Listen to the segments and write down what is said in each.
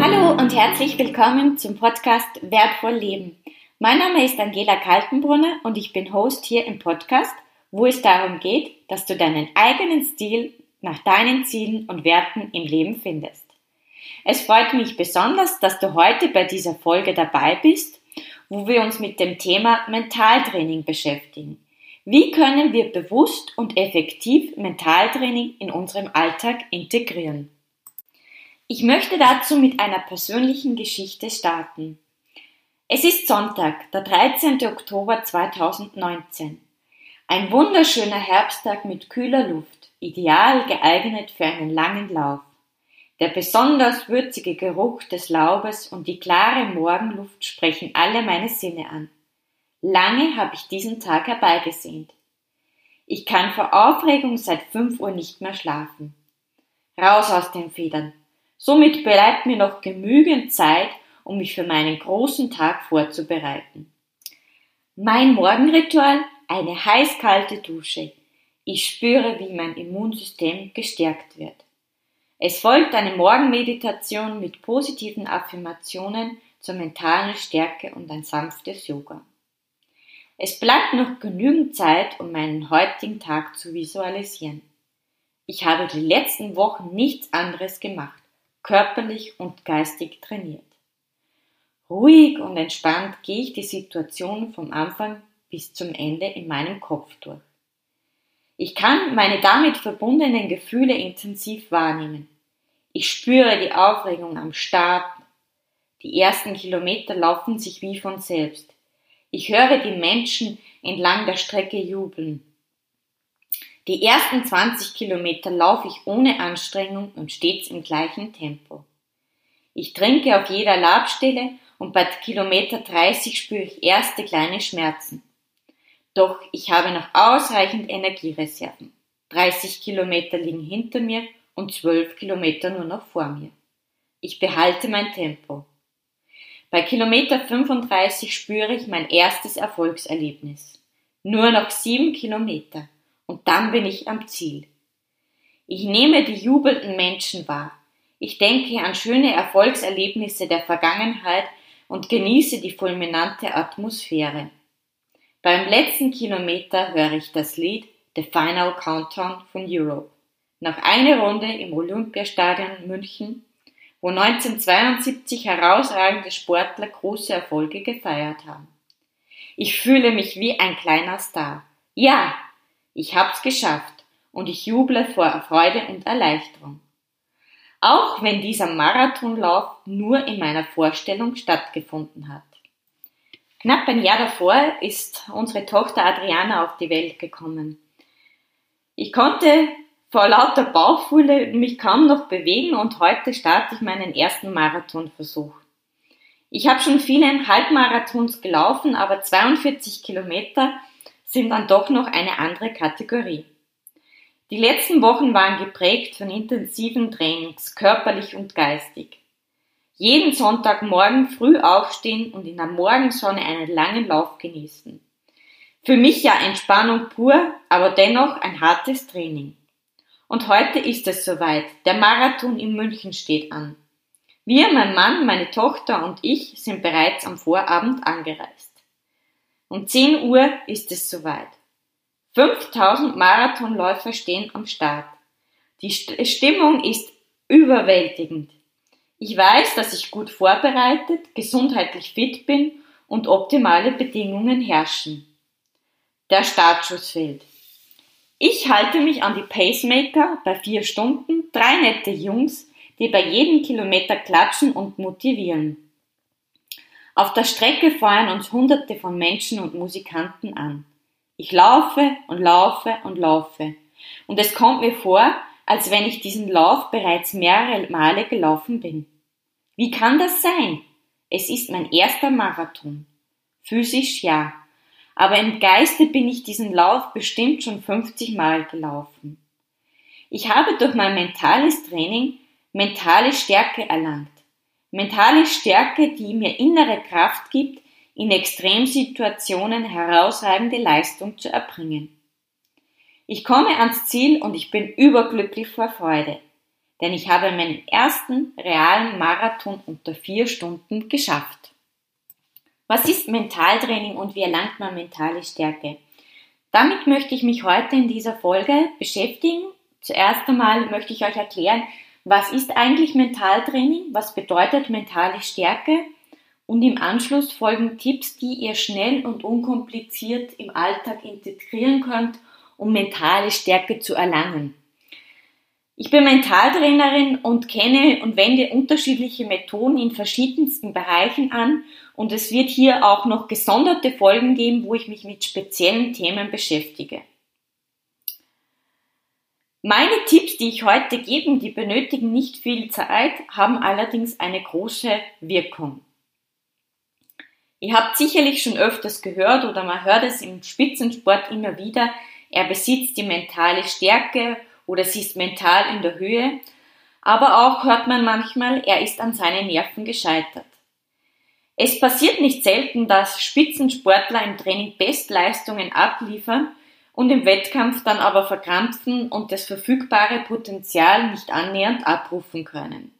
Hallo und herzlich willkommen zum Podcast Wertvoll Leben. Mein Name ist Angela Kaltenbrunner und ich bin Host hier im Podcast, wo es darum geht, dass du deinen eigenen Stil nach deinen Zielen und Werten im Leben findest. Es freut mich besonders, dass du heute bei dieser Folge dabei bist, wo wir uns mit dem Thema Mentaltraining beschäftigen. Wie können wir bewusst und effektiv Mentaltraining in unserem Alltag integrieren? Ich möchte dazu mit einer persönlichen Geschichte starten. Es ist Sonntag, der 13. Oktober 2019. Ein wunderschöner Herbsttag mit kühler Luft, ideal geeignet für einen langen Lauf. Der besonders würzige Geruch des Laubes und die klare Morgenluft sprechen alle meine Sinne an. Lange habe ich diesen Tag herbeigesehnt. Ich kann vor Aufregung seit fünf Uhr nicht mehr schlafen. Raus aus den Federn. Somit bleibt mir noch genügend Zeit, um mich für meinen großen Tag vorzubereiten. Mein Morgenritual? Eine heiß-kalte Dusche. Ich spüre, wie mein Immunsystem gestärkt wird. Es folgt eine Morgenmeditation mit positiven Affirmationen zur mentalen Stärke und ein sanftes Yoga. Es bleibt noch genügend Zeit, um meinen heutigen Tag zu visualisieren. Ich habe die letzten Wochen nichts anderes gemacht, körperlich und geistig trainiert. Ruhig und entspannt gehe ich die Situation vom Anfang bis zum Ende in meinem Kopf durch. Ich kann meine damit verbundenen Gefühle intensiv wahrnehmen. Ich spüre die Aufregung am Start. Die ersten Kilometer laufen sich wie von selbst. Ich höre die Menschen entlang der Strecke jubeln. Die ersten 20 Kilometer laufe ich ohne Anstrengung und stets im gleichen Tempo. Ich trinke auf jeder Labstelle und bei Kilometer 30 spüre ich erste kleine Schmerzen. Doch ich habe noch ausreichend Energiereserven. 30 Kilometer liegen hinter mir und 12 Kilometer nur noch vor mir. Ich behalte mein Tempo. Bei Kilometer 35 spüre ich mein erstes Erfolgserlebnis. Nur noch sieben Kilometer und dann bin ich am Ziel. Ich nehme die jubelnden Menschen wahr. Ich denke an schöne Erfolgserlebnisse der Vergangenheit und genieße die fulminante Atmosphäre. Beim letzten Kilometer höre ich das Lied The Final Countdown von Europe. Nach einer Runde im Olympiastadion München wo 1972 herausragende Sportler große Erfolge gefeiert haben. Ich fühle mich wie ein kleiner Star. Ja, ich hab's geschafft und ich juble vor Freude und Erleichterung. Auch wenn dieser Marathonlauf nur in meiner Vorstellung stattgefunden hat. Knapp ein Jahr davor ist unsere Tochter Adriana auf die Welt gekommen. Ich konnte vor lauter Bauchfühle mich kaum noch bewegen und heute starte ich meinen ersten Marathonversuch. Ich habe schon viele Halbmarathons gelaufen, aber 42 Kilometer sind dann doch noch eine andere Kategorie. Die letzten Wochen waren geprägt von intensiven Trainings, körperlich und geistig. Jeden Sonntagmorgen früh aufstehen und in der Morgensonne einen langen Lauf genießen. Für mich ja Entspannung pur, aber dennoch ein hartes Training. Und heute ist es soweit. Der Marathon in München steht an. Wir, mein Mann, meine Tochter und ich sind bereits am Vorabend angereist. Um 10 Uhr ist es soweit. 5000 Marathonläufer stehen am Start. Die Stimmung ist überwältigend. Ich weiß, dass ich gut vorbereitet, gesundheitlich fit bin und optimale Bedingungen herrschen. Der Startschuss fehlt. Ich halte mich an die Pacemaker bei vier Stunden, drei nette Jungs, die bei jedem Kilometer klatschen und motivieren. Auf der Strecke feuern uns hunderte von Menschen und Musikanten an. Ich laufe und laufe und laufe. Und es kommt mir vor, als wenn ich diesen Lauf bereits mehrere Male gelaufen bin. Wie kann das sein? Es ist mein erster Marathon. Physisch ja, aber im Geiste bin ich diesen Lauf bestimmt schon 50 Mal gelaufen. Ich habe durch mein mentales Training mentale Stärke erlangt. Mentale Stärke, die mir innere Kraft gibt, in Extremsituationen herausragende Leistung zu erbringen. Ich komme ans Ziel und ich bin überglücklich vor Freude, denn ich habe meinen ersten realen Marathon unter vier Stunden geschafft. Was ist Mentaltraining und wie erlangt man mentale Stärke? Damit möchte ich mich heute in dieser Folge beschäftigen. Zuerst einmal möchte ich euch erklären, was ist eigentlich Mentaltraining, was bedeutet mentale Stärke und im Anschluss folgen Tipps, die ihr schnell und unkompliziert im Alltag integrieren könnt, um mentale Stärke zu erlangen. Ich bin Mentaltrainerin und kenne und wende unterschiedliche Methoden in verschiedensten Bereichen an und es wird hier auch noch gesonderte Folgen geben, wo ich mich mit speziellen Themen beschäftige. Meine Tipps, die ich heute gebe, die benötigen nicht viel Zeit, haben allerdings eine große Wirkung. Ihr habt sicherlich schon öfters gehört oder man hört es im Spitzensport immer wieder, er besitzt die mentale Stärke oder sie ist mental in der Höhe, aber auch hört man manchmal, er ist an seinen Nerven gescheitert. Es passiert nicht selten, dass Spitzensportler im Training Bestleistungen abliefern und im Wettkampf dann aber verkrampfen und das verfügbare Potenzial nicht annähernd abrufen können.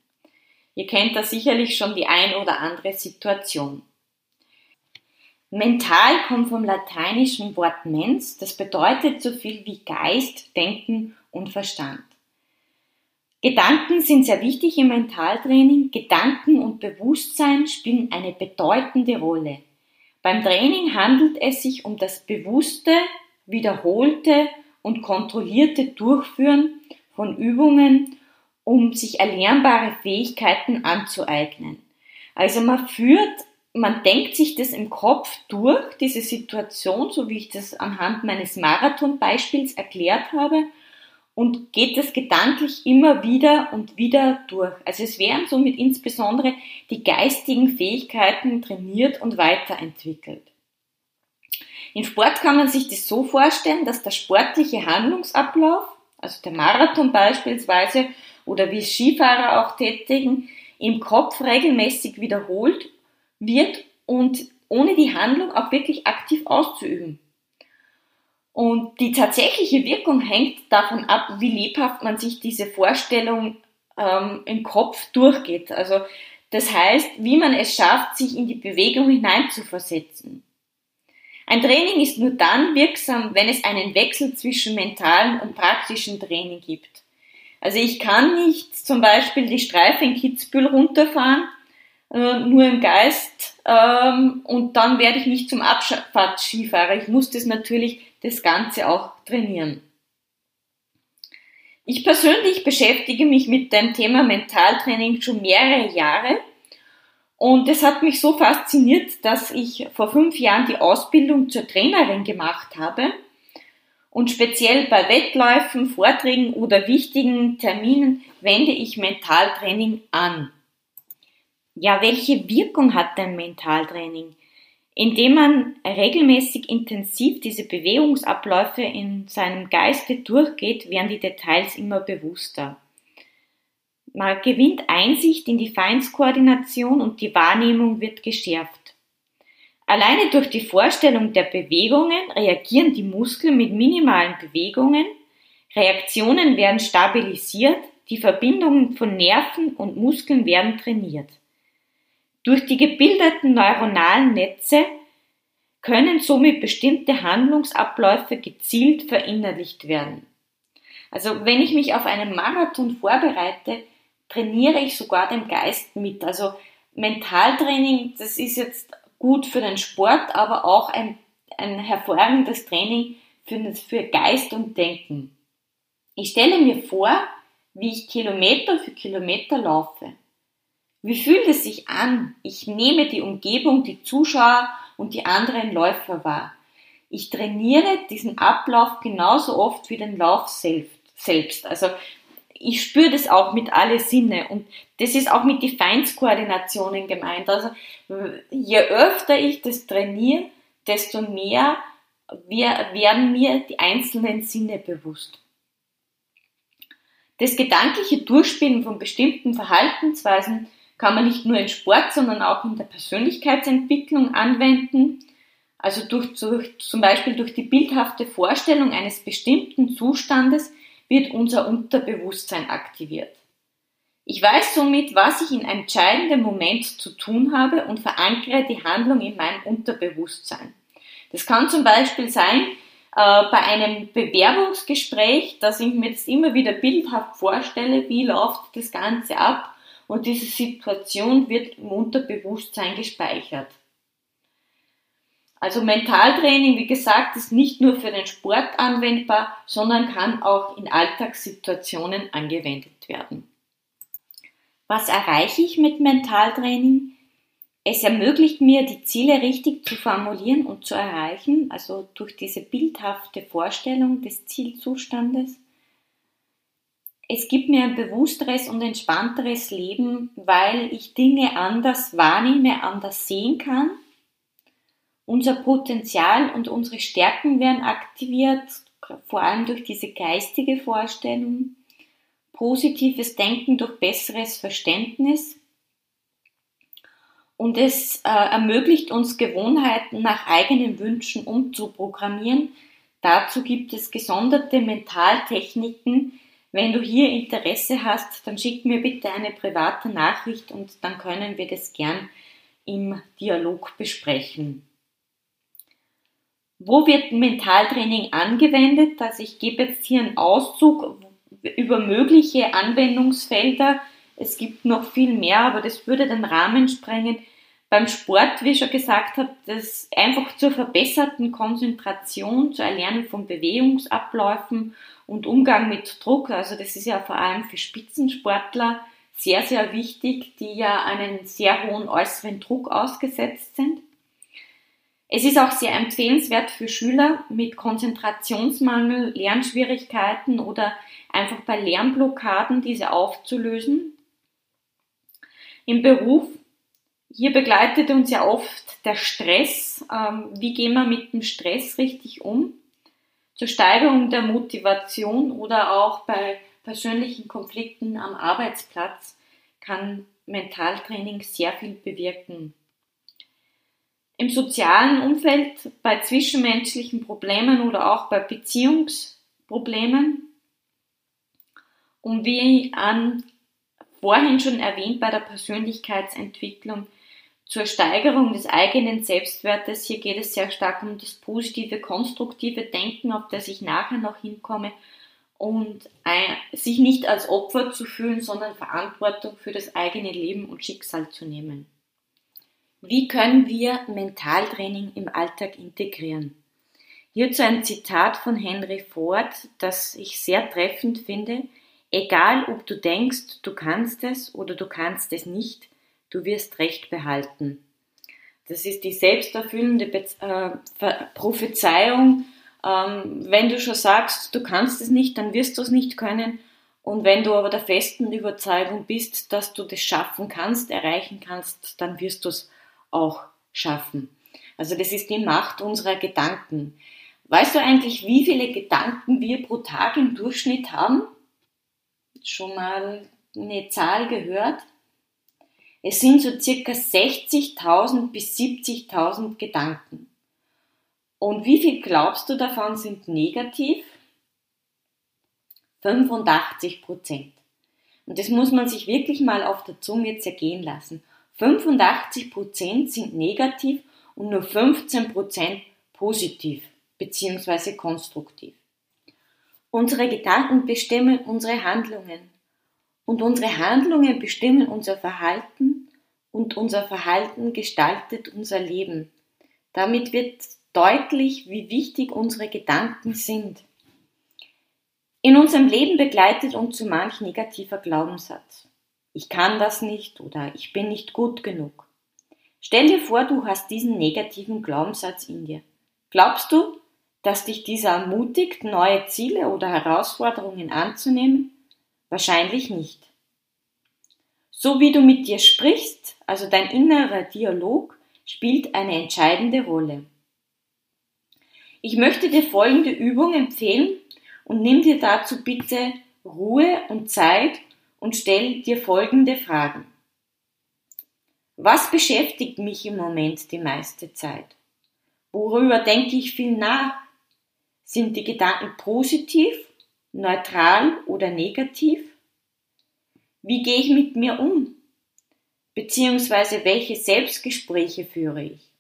Ihr kennt da sicherlich schon die ein oder andere Situation. Mental kommt vom lateinischen Wort mens, das bedeutet so viel wie Geist, Denken und Verstand. Gedanken sind sehr wichtig im Mentaltraining. Gedanken und Bewusstsein spielen eine bedeutende Rolle. Beim Training handelt es sich um das bewusste, wiederholte und kontrollierte Durchführen von Übungen, um sich erlernbare Fähigkeiten anzueignen. Also man führt, man denkt sich das im Kopf durch, diese Situation, so wie ich das anhand meines Marathonbeispiels erklärt habe, und geht das gedanklich immer wieder und wieder durch. Also es werden somit insbesondere die geistigen Fähigkeiten trainiert und weiterentwickelt. In Sport kann man sich das so vorstellen, dass der sportliche Handlungsablauf, also der Marathon beispielsweise oder wie Skifahrer auch tätigen, im Kopf regelmäßig wiederholt wird und ohne die Handlung auch wirklich aktiv auszuüben. Und die tatsächliche Wirkung hängt davon ab, wie lebhaft man sich diese Vorstellung ähm, im Kopf durchgeht. Also das heißt, wie man es schafft, sich in die Bewegung hineinzuversetzen. Ein Training ist nur dann wirksam, wenn es einen Wechsel zwischen mentalen und praktischen Training gibt. Also ich kann nicht zum Beispiel die Streife in Kitzbühel runterfahren, äh, nur im Geist, ähm, und dann werde ich nicht zum Abfahrtskifahrer. Ich muss das natürlich das Ganze auch trainieren. Ich persönlich beschäftige mich mit dem Thema Mentaltraining schon mehrere Jahre und es hat mich so fasziniert, dass ich vor fünf Jahren die Ausbildung zur Trainerin gemacht habe. Und speziell bei Wettläufen, Vorträgen oder wichtigen Terminen wende ich Mentaltraining an. Ja, welche Wirkung hat denn Mentaltraining? Indem man regelmäßig intensiv diese Bewegungsabläufe in seinem Geiste durchgeht, werden die Details immer bewusster. Man gewinnt Einsicht in die Feinskoordination und die Wahrnehmung wird geschärft. Alleine durch die Vorstellung der Bewegungen reagieren die Muskeln mit minimalen Bewegungen, Reaktionen werden stabilisiert, die Verbindungen von Nerven und Muskeln werden trainiert. Durch die gebildeten neuronalen Netze können somit bestimmte Handlungsabläufe gezielt verinnerlicht werden. Also wenn ich mich auf einen Marathon vorbereite, trainiere ich sogar den Geist mit. Also Mentaltraining, das ist jetzt gut für den Sport, aber auch ein, ein hervorragendes Training für, für Geist und Denken. Ich stelle mir vor, wie ich Kilometer für Kilometer laufe. Wie fühlt es sich an? Ich nehme die Umgebung, die Zuschauer und die anderen Läufer wahr. Ich trainiere diesen Ablauf genauso oft wie den Lauf selbst. Also ich spüre das auch mit alle Sinne und das ist auch mit die Feinskoordinationen gemeint. Also je öfter ich das trainiere, desto mehr werden mir die einzelnen Sinne bewusst. Das gedankliche Durchspielen von bestimmten Verhaltensweisen kann man nicht nur in Sport, sondern auch in der Persönlichkeitsentwicklung anwenden. Also durch, durch, zum Beispiel durch die bildhafte Vorstellung eines bestimmten Zustandes wird unser Unterbewusstsein aktiviert. Ich weiß somit, was ich in einem entscheidenden Moment zu tun habe und verankere die Handlung in meinem Unterbewusstsein. Das kann zum Beispiel sein, äh, bei einem Bewerbungsgespräch, dass ich mir das immer wieder bildhaft vorstelle, wie läuft das Ganze ab und diese Situation wird im Unterbewusstsein gespeichert. Also Mentaltraining, wie gesagt, ist nicht nur für den Sport anwendbar, sondern kann auch in Alltagssituationen angewendet werden. Was erreiche ich mit Mentaltraining? Es ermöglicht mir, die Ziele richtig zu formulieren und zu erreichen, also durch diese bildhafte Vorstellung des Zielzustandes. Es gibt mir ein bewussteres und entspannteres Leben, weil ich Dinge anders wahrnehme, anders sehen kann. Unser Potenzial und unsere Stärken werden aktiviert, vor allem durch diese geistige Vorstellung positives Denken durch besseres Verständnis und es äh, ermöglicht uns Gewohnheiten nach eigenen Wünschen umzuprogrammieren. Dazu gibt es gesonderte Mentaltechniken. Wenn du hier Interesse hast, dann schick mir bitte eine private Nachricht und dann können wir das gern im Dialog besprechen. Wo wird Mentaltraining angewendet? Also ich gebe jetzt hier einen Auszug, über mögliche Anwendungsfelder. Es gibt noch viel mehr, aber das würde den Rahmen sprengen. Beim Sport, wie ich schon gesagt habe, das einfach zur verbesserten Konzentration, zur Erlernen von Bewegungsabläufen und Umgang mit Druck. Also das ist ja vor allem für Spitzensportler sehr, sehr wichtig, die ja einen sehr hohen äußeren Druck ausgesetzt sind. Es ist auch sehr empfehlenswert für Schüler mit Konzentrationsmangel, Lernschwierigkeiten oder einfach bei Lernblockaden diese aufzulösen. Im Beruf, hier begleitet uns ja oft der Stress. Ähm, wie gehen wir mit dem Stress richtig um? Zur Steigerung der Motivation oder auch bei persönlichen Konflikten am Arbeitsplatz kann Mentaltraining sehr viel bewirken. Im sozialen Umfeld, bei zwischenmenschlichen Problemen oder auch bei Beziehungsproblemen und wie an vorhin schon erwähnt bei der Persönlichkeitsentwicklung zur Steigerung des eigenen Selbstwertes. Hier geht es sehr stark um das positive, konstruktive Denken, auf das ich nachher noch hinkomme und ein, sich nicht als Opfer zu fühlen, sondern Verantwortung für das eigene Leben und Schicksal zu nehmen. Wie können wir Mentaltraining im Alltag integrieren? Hierzu ein Zitat von Henry Ford, das ich sehr treffend finde. Egal, ob du denkst, du kannst es oder du kannst es nicht, du wirst Recht behalten. Das ist die selbsterfüllende Be äh, Prophezeiung. Ähm, wenn du schon sagst, du kannst es nicht, dann wirst du es nicht können. Und wenn du aber der festen Überzeugung bist, dass du das schaffen kannst, erreichen kannst, dann wirst du es auch schaffen. Also das ist die Macht unserer Gedanken. Weißt du eigentlich, wie viele Gedanken wir pro Tag im Durchschnitt haben? schon mal eine Zahl gehört? Es sind so circa 60.000 bis 70.000 Gedanken. Und wie viel glaubst du davon sind negativ? 85 Prozent. Und das muss man sich wirklich mal auf der Zunge zergehen lassen. 85 Prozent sind negativ und nur 15 Prozent positiv bzw. konstruktiv. Unsere Gedanken bestimmen unsere Handlungen und unsere Handlungen bestimmen unser Verhalten und unser Verhalten gestaltet unser Leben. Damit wird deutlich, wie wichtig unsere Gedanken sind. In unserem Leben begleitet uns so manch negativer Glaubenssatz. Ich kann das nicht oder ich bin nicht gut genug. Stell dir vor, du hast diesen negativen Glaubenssatz in dir. Glaubst du, dass dich dieser ermutigt, neue Ziele oder Herausforderungen anzunehmen? Wahrscheinlich nicht. So wie du mit dir sprichst, also dein innerer Dialog, spielt eine entscheidende Rolle. Ich möchte dir folgende Übung empfehlen und nimm dir dazu bitte Ruhe und Zeit und stell dir folgende Fragen. Was beschäftigt mich im Moment die meiste Zeit? Worüber denke ich viel nach? Sind die Gedanken positiv, neutral oder negativ? Wie gehe ich mit mir um? Beziehungsweise welche Selbstgespräche führe ich?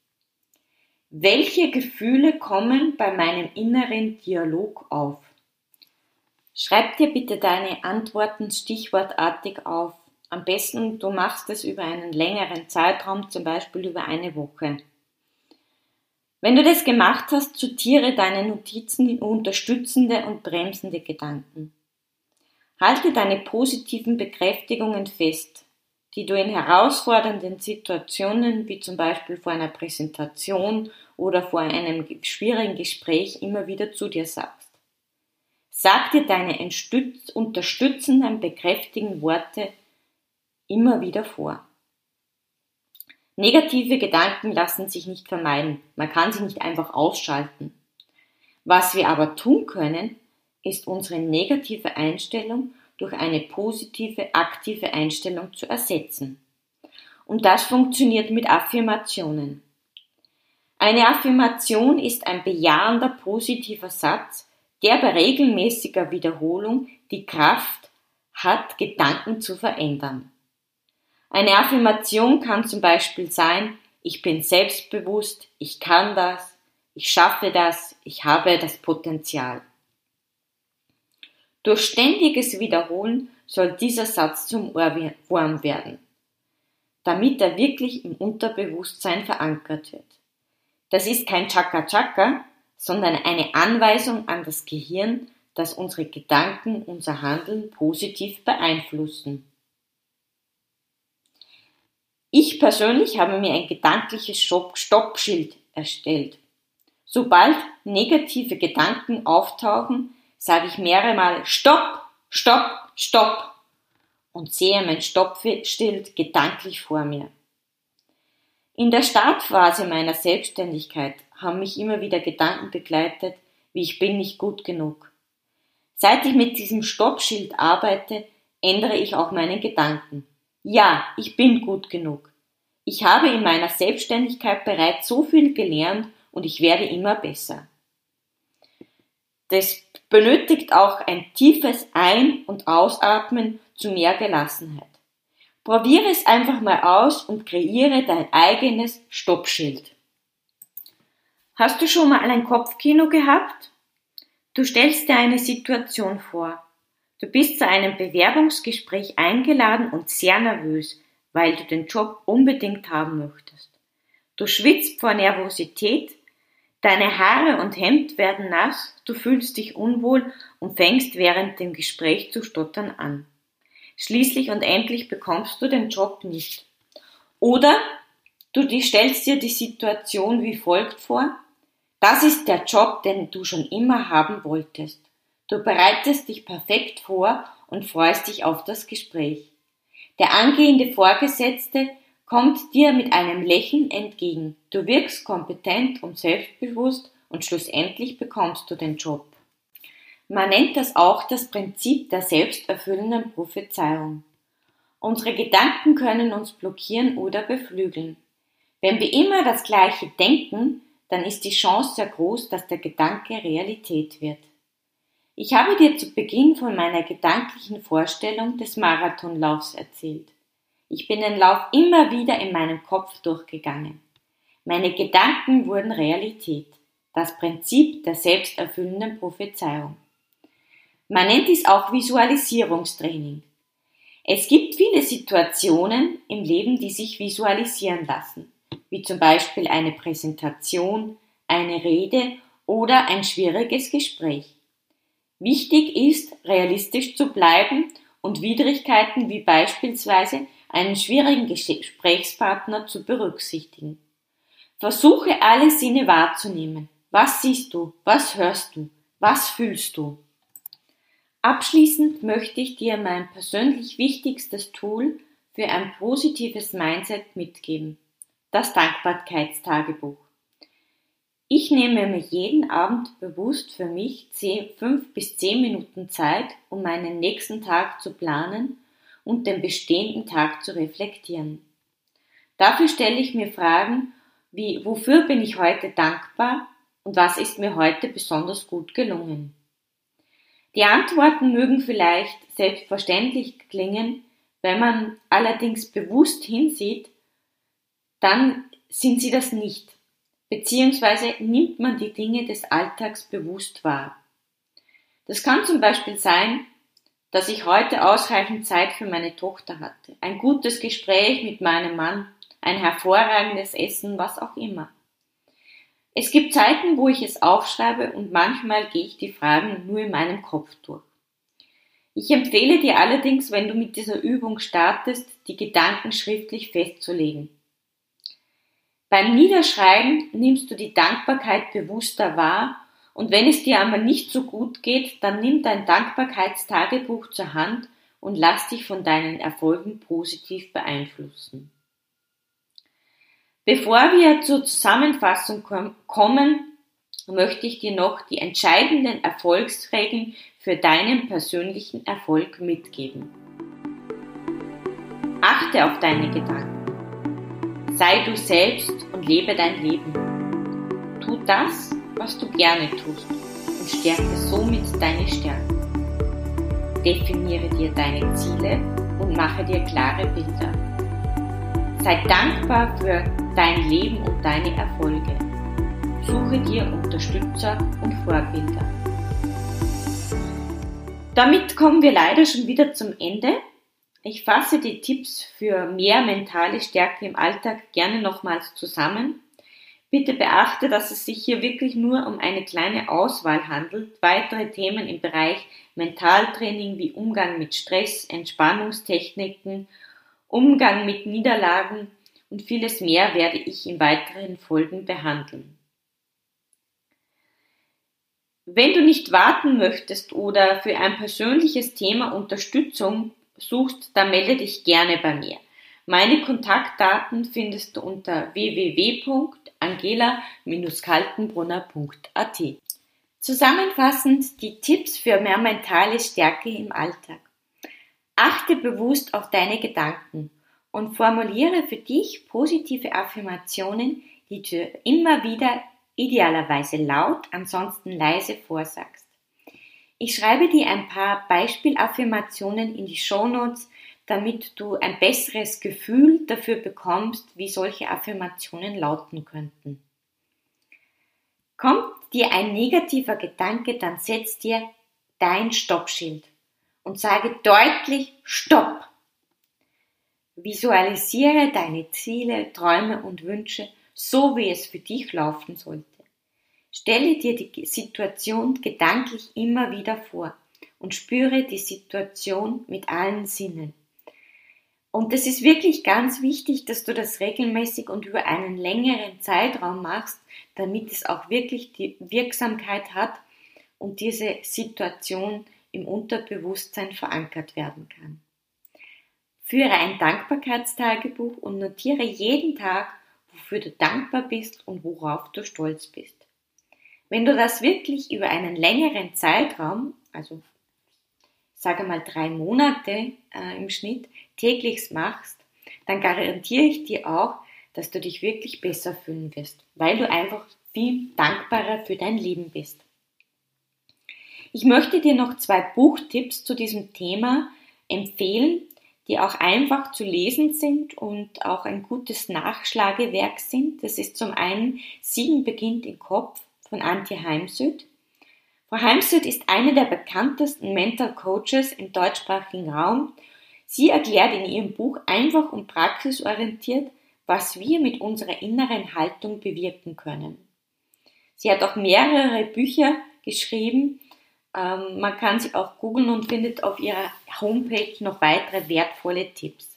Welche Gefühle kommen bei meinem inneren Dialog auf? Schreib dir bitte deine Antworten stichwortartig auf. Am besten du machst es über einen längeren Zeitraum, zum Beispiel über eine Woche. Wenn du das gemacht hast, sortiere deine Notizen in unterstützende und bremsende Gedanken. Halte deine positiven Bekräftigungen fest, die du in herausfordernden Situationen wie zum Beispiel vor einer Präsentation oder vor einem schwierigen Gespräch immer wieder zu dir sagst. Sag dir deine unterstützenden, bekräftigenden Worte immer wieder vor. Negative Gedanken lassen sich nicht vermeiden. Man kann sie nicht einfach ausschalten. Was wir aber tun können, ist unsere negative Einstellung durch eine positive, aktive Einstellung zu ersetzen. Und das funktioniert mit Affirmationen. Eine Affirmation ist ein bejahender positiver Satz, der bei regelmäßiger Wiederholung die Kraft hat, Gedanken zu verändern. Eine Affirmation kann zum Beispiel sein, ich bin selbstbewusst, ich kann das, ich schaffe das, ich habe das Potenzial. Durch ständiges Wiederholen soll dieser Satz zum Ohrwurm werden, damit er wirklich im Unterbewusstsein verankert wird. Das ist kein Chaka-Chaka, sondern eine Anweisung an das Gehirn, dass unsere Gedanken unser Handeln positiv beeinflussen. Ich persönlich habe mir ein gedankliches Stoppschild erstellt. Sobald negative Gedanken auftauchen, sage ich mehrere Mal Stopp, Stopp, Stopp und sehe mein Stoppschild gedanklich vor mir. In der Startphase meiner Selbstständigkeit haben mich immer wieder Gedanken begleitet, wie ich bin nicht gut genug. Seit ich mit diesem Stoppschild arbeite, ändere ich auch meinen Gedanken. Ja, ich bin gut genug. Ich habe in meiner Selbstständigkeit bereits so viel gelernt und ich werde immer besser. Das benötigt auch ein tiefes Ein- und Ausatmen zu mehr Gelassenheit. Probiere es einfach mal aus und kreiere dein eigenes Stoppschild. Hast du schon mal ein Kopfkino gehabt? Du stellst dir eine Situation vor. Du bist zu einem Bewerbungsgespräch eingeladen und sehr nervös, weil du den Job unbedingt haben möchtest. Du schwitzt vor Nervosität, deine Haare und Hemd werden nass, du fühlst dich unwohl und fängst während dem Gespräch zu stottern an. Schließlich und endlich bekommst du den Job nicht. Oder du stellst dir die Situation wie folgt vor. Das ist der Job, den du schon immer haben wolltest. Du bereitest dich perfekt vor und freust dich auf das Gespräch. Der angehende Vorgesetzte kommt dir mit einem Lächeln entgegen. Du wirkst kompetent und selbstbewusst und schlussendlich bekommst du den Job. Man nennt das auch das Prinzip der selbsterfüllenden Prophezeiung. Unsere Gedanken können uns blockieren oder beflügeln. Wenn wir immer das Gleiche denken, dann ist die Chance sehr groß, dass der Gedanke Realität wird. Ich habe dir zu Beginn von meiner gedanklichen Vorstellung des Marathonlaufs erzählt. Ich bin den Lauf immer wieder in meinem Kopf durchgegangen. Meine Gedanken wurden Realität. Das Prinzip der selbsterfüllenden Prophezeiung. Man nennt dies auch Visualisierungstraining. Es gibt viele Situationen im Leben, die sich visualisieren lassen, wie zum Beispiel eine Präsentation, eine Rede oder ein schwieriges Gespräch. Wichtig ist, realistisch zu bleiben und Widrigkeiten wie beispielsweise einen schwierigen Gesprächspartner zu berücksichtigen. Versuche alle Sinne wahrzunehmen. Was siehst du? Was hörst du? Was fühlst du? Abschließend möchte ich dir mein persönlich wichtigstes Tool für ein positives Mindset mitgeben. Das Dankbarkeitstagebuch. Ich nehme mir jeden Abend bewusst für mich fünf bis zehn Minuten Zeit, um meinen nächsten Tag zu planen und den bestehenden Tag zu reflektieren. Dafür stelle ich mir Fragen, wie wofür bin ich heute dankbar und was ist mir heute besonders gut gelungen. Die Antworten mögen vielleicht selbstverständlich klingen, wenn man allerdings bewusst hinsieht, dann sind sie das nicht, beziehungsweise nimmt man die Dinge des Alltags bewusst wahr. Das kann zum Beispiel sein, dass ich heute ausreichend Zeit für meine Tochter hatte, ein gutes Gespräch mit meinem Mann, ein hervorragendes Essen, was auch immer. Es gibt Zeiten, wo ich es aufschreibe und manchmal gehe ich die Fragen nur in meinem Kopf durch. Ich empfehle dir allerdings, wenn du mit dieser Übung startest, die Gedanken schriftlich festzulegen. Beim Niederschreiben nimmst du die Dankbarkeit bewusster wahr und wenn es dir einmal nicht so gut geht, dann nimm dein Dankbarkeitstagebuch zur Hand und lass dich von deinen Erfolgen positiv beeinflussen. Bevor wir zur Zusammenfassung kommen, möchte ich dir noch die entscheidenden Erfolgsregeln für deinen persönlichen Erfolg mitgeben. Achte auf deine Gedanken. Sei du selbst und lebe dein Leben. Tu das, was du gerne tust und stärke somit deine Stärken. Definiere dir deine Ziele und mache dir klare Bilder. Sei dankbar für dein Leben und deine Erfolge. Suche dir Unterstützer und Vorbilder. Damit kommen wir leider schon wieder zum Ende. Ich fasse die Tipps für mehr mentale Stärke im Alltag gerne nochmals zusammen. Bitte beachte, dass es sich hier wirklich nur um eine kleine Auswahl handelt. Weitere Themen im Bereich Mentaltraining wie Umgang mit Stress, Entspannungstechniken, Umgang mit Niederlagen und vieles mehr werde ich in weiteren Folgen behandeln. Wenn du nicht warten möchtest oder für ein persönliches Thema Unterstützung suchst, dann melde dich gerne bei mir. Meine Kontaktdaten findest du unter www.angela-kaltenbrunner.at. Zusammenfassend die Tipps für mehr mentale Stärke im Alltag. Achte bewusst auf deine Gedanken und formuliere für dich positive Affirmationen, die du immer wieder idealerweise laut, ansonsten leise vorsagst. Ich schreibe dir ein paar Beispielaffirmationen in die Shownotes, damit du ein besseres Gefühl dafür bekommst, wie solche Affirmationen lauten könnten. Kommt dir ein negativer Gedanke, dann setz dir dein Stoppschild und sage deutlich Stopp. Visualisiere deine Ziele, Träume und Wünsche so wie es für dich laufen sollte. Stelle dir die Situation gedanklich immer wieder vor und spüre die Situation mit allen Sinnen. Und es ist wirklich ganz wichtig, dass du das regelmäßig und über einen längeren Zeitraum machst, damit es auch wirklich die Wirksamkeit hat und diese Situation im Unterbewusstsein verankert werden kann. Führe ein Dankbarkeitstagebuch und notiere jeden Tag, wofür du dankbar bist und worauf du stolz bist. Wenn du das wirklich über einen längeren Zeitraum, also sage mal drei Monate äh, im Schnitt, täglich machst, dann garantiere ich dir auch, dass du dich wirklich besser fühlen wirst, weil du einfach viel dankbarer für dein Leben bist. Ich möchte dir noch zwei Buchtipps zu diesem Thema empfehlen, die auch einfach zu lesen sind und auch ein gutes Nachschlagewerk sind. Das ist zum einen Siegen beginnt im Kopf von Antje Heimsüd. Frau Heimsüd ist eine der bekanntesten Mental Coaches im deutschsprachigen Raum. Sie erklärt in ihrem Buch einfach und praxisorientiert, was wir mit unserer inneren Haltung bewirken können. Sie hat auch mehrere Bücher geschrieben, ähm, man kann sie auch googeln und findet auf ihrer Homepage noch weitere wertvolle Tipps.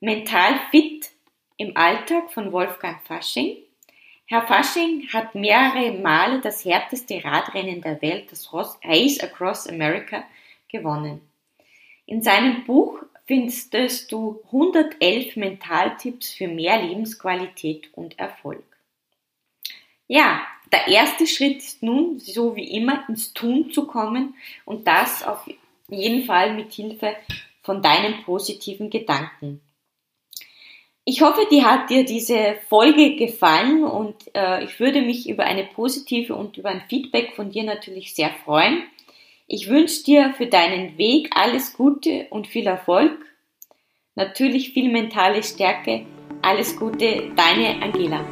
Mental fit im Alltag von Wolfgang Fasching. Herr Fasching hat mehrere Male das härteste Radrennen der Welt, das Race Across America, gewonnen. In seinem Buch findest du 111 Mentaltipps für mehr Lebensqualität und Erfolg. Ja, der erste Schritt ist nun, so wie immer, ins Tun zu kommen und das auf jeden Fall mit Hilfe von deinen positiven Gedanken. Ich hoffe, dir hat dir diese Folge gefallen und äh, ich würde mich über eine positive und über ein Feedback von dir natürlich sehr freuen. Ich wünsche dir für deinen Weg alles Gute und viel Erfolg. Natürlich viel mentale Stärke. Alles Gute, deine Angela.